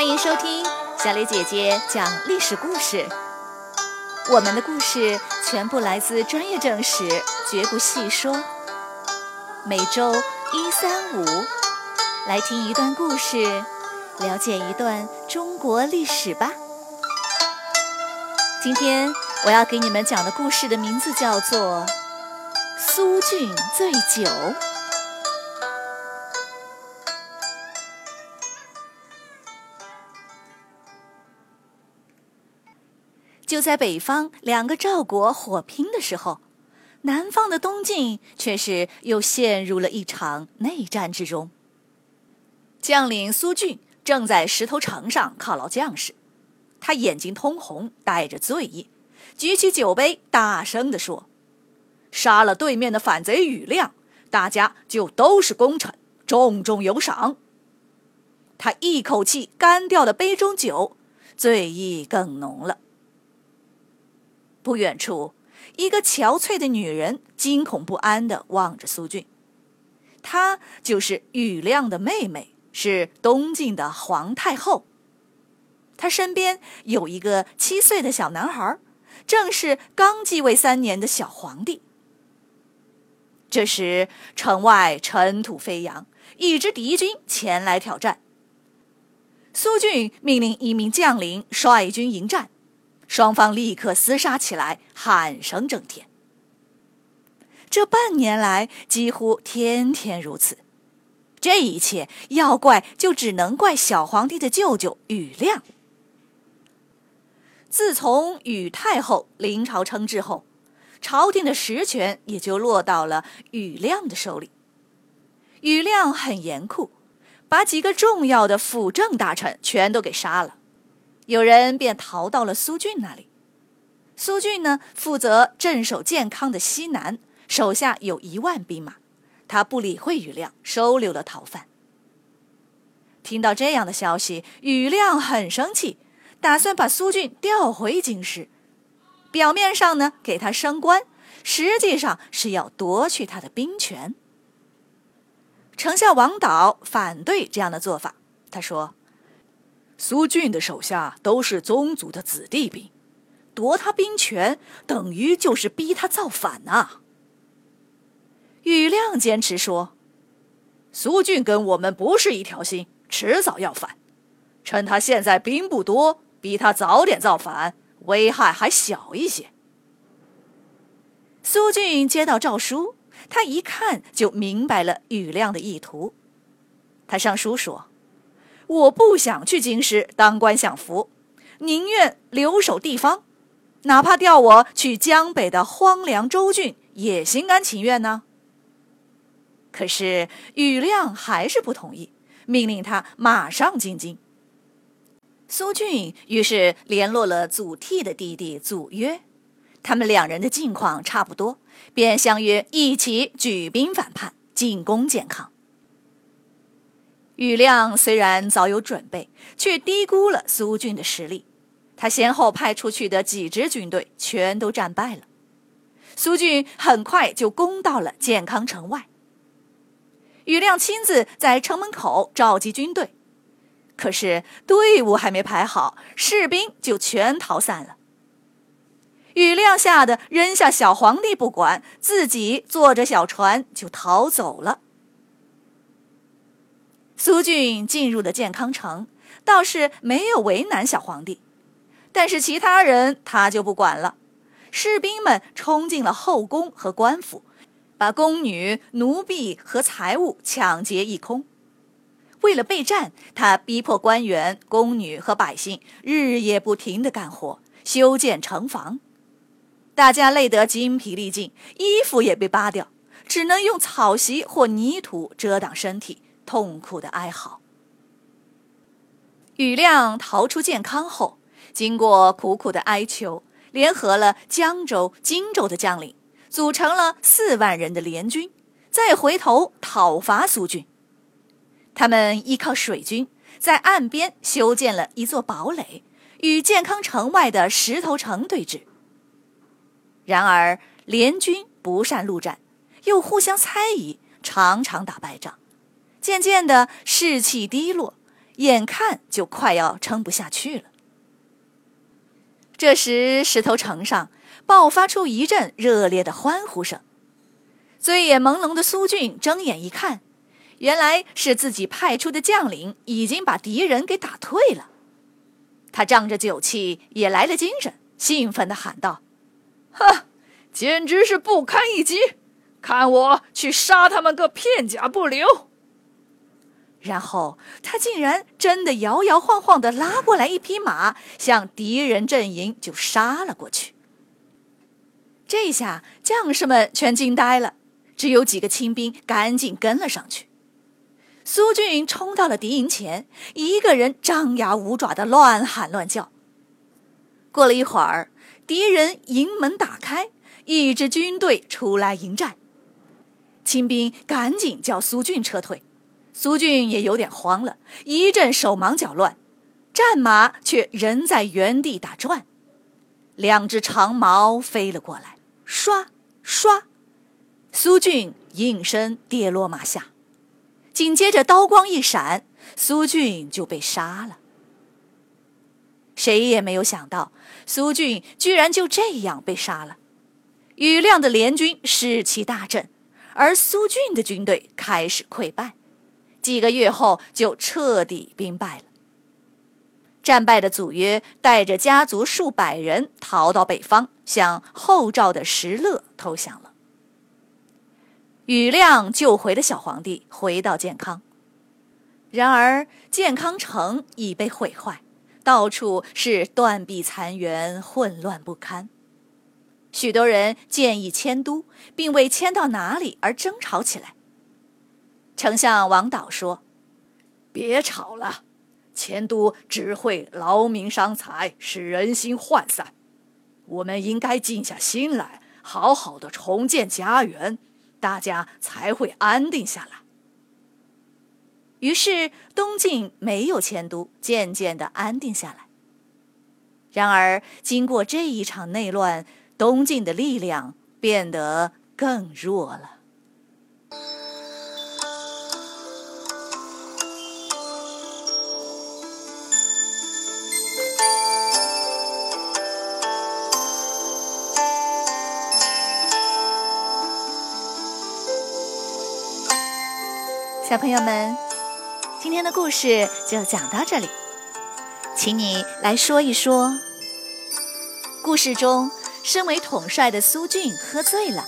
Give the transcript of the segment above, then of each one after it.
欢迎收听小磊姐姐讲历史故事。我们的故事全部来自专业正史，绝不细说。每周一、三、五，来听一段故事，了解一段中国历史吧。今天我要给你们讲的故事的名字叫做《苏峻醉酒》。就在北方两个赵国火拼的时候，南方的东晋却是又陷入了一场内战之中。将领苏峻正在石头城上犒劳将士，他眼睛通红，带着醉意，举起酒杯，大声地说：“杀了对面的反贼庾亮，大家就都是功臣，重重有赏。”他一口气干掉了杯中酒，醉意更浓了。不远处，一个憔悴的女人惊恐不安地望着苏俊。她就是雨亮的妹妹，是东晋的皇太后。她身边有一个七岁的小男孩，正是刚继位三年的小皇帝。这时，城外尘土飞扬，一支敌军前来挑战。苏俊命令一名将领率军迎战。双方立刻厮杀起来，喊声震天。这半年来几乎天天如此。这一切要怪，就只能怪小皇帝的舅舅宇亮。自从宇太后临朝称制后，朝廷的实权也就落到了宇亮的手里。宇亮很严酷，把几个重要的辅政大臣全都给杀了。有人便逃到了苏峻那里。苏峻呢，负责镇守健康的西南，手下有一万兵马。他不理会庾亮，收留了逃犯。听到这样的消息，庾亮很生气，打算把苏峻调回京师。表面上呢，给他升官，实际上是要夺去他的兵权。丞相王导反对这样的做法，他说。苏俊的手下都是宗族的子弟兵，夺他兵权等于就是逼他造反呐。庾亮坚持说：“苏俊跟我们不是一条心，迟早要反。趁他现在兵不多，逼他早点造反，危害还小一些。”苏俊接到诏书，他一看就明白了庾亮的意图，他上书说。我不想去京师当官享福，宁愿留守地方，哪怕调我去江北的荒凉州郡，也心甘情愿呢。可是庾亮还是不同意，命令他马上进京。苏峻于是联络了祖逖的弟弟祖约，他们两人的境况差不多，便相约一起举兵反叛，进攻建康。庾亮虽然早有准备，却低估了苏俊的实力。他先后派出去的几支军队全都战败了。苏俊很快就攻到了建康城外。庾亮亲自在城门口召集军队，可是队伍还没排好，士兵就全逃散了。庾亮吓得扔下小皇帝不管，自己坐着小船就逃走了。苏俊进入了建康城，倒是没有为难小皇帝，但是其他人他就不管了。士兵们冲进了后宫和官府，把宫女、奴婢和财物抢劫一空。为了备战，他逼迫官员、宫女和百姓日夜不停地干活，修建城防。大家累得筋疲力尽，衣服也被扒掉，只能用草席或泥土遮挡身体。痛苦的哀嚎。庾亮逃出建康后，经过苦苦的哀求，联合了江州、荆州的将领，组成了四万人的联军，再回头讨伐苏军。他们依靠水军，在岸边修建了一座堡垒，与建康城外的石头城对峙。然而联军不善陆战，又互相猜疑，常常打败仗。渐渐的士气低落，眼看就快要撑不下去了。这时，石头城上爆发出一阵热烈的欢呼声。醉眼朦胧的苏俊睁眼一看，原来是自己派出的将领已经把敌人给打退了。他仗着酒气也来了精神，兴奋地喊道：“哈，简直是不堪一击！看我去杀他们个片甲不留！”然后他竟然真的摇摇晃晃地拉过来一匹马，向敌人阵营就杀了过去。这下将士们全惊呆了，只有几个清兵赶紧跟了上去。苏俊冲到了敌营前，一个人张牙舞爪的乱喊乱叫。过了一会儿，敌人营门打开，一支军队出来迎战。清兵赶紧叫苏俊撤退。苏俊也有点慌了，一阵手忙脚乱，战马却仍在原地打转。两只长矛飞了过来，刷刷，苏俊应声跌落马下。紧接着刀光一闪，苏俊就被杀了。谁也没有想到，苏俊居然就这样被杀了。羽亮的联军士气大振，而苏俊的军队开始溃败。几个月后，就彻底兵败了。战败的祖约带着家族数百人逃到北方，向后赵的石勒投降了。羽亮救回了小皇帝，回到建康。然而，建康城已被毁坏，到处是断壁残垣，混乱不堪。许多人建议迁都，并为迁到哪里而争吵起来。丞相王导说：“别吵了，迁都只会劳民伤财，使人心涣散。我们应该静下心来，好好的重建家园，大家才会安定下来。”于是东晋没有迁都，渐渐的安定下来。然而，经过这一场内乱，东晋的力量变得更弱了。小朋友们，今天的故事就讲到这里，请你来说一说。故事中，身为统帅的苏俊喝醉了，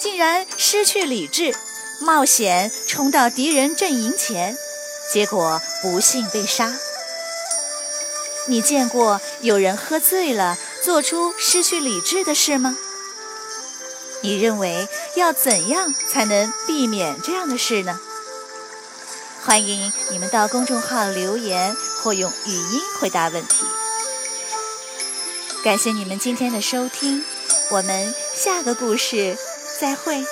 竟然失去理智，冒险冲到敌人阵营前，结果不幸被杀。你见过有人喝醉了做出失去理智的事吗？你认为要怎样才能避免这样的事呢？欢迎你们到公众号留言或用语音回答问题。感谢你们今天的收听，我们下个故事再会。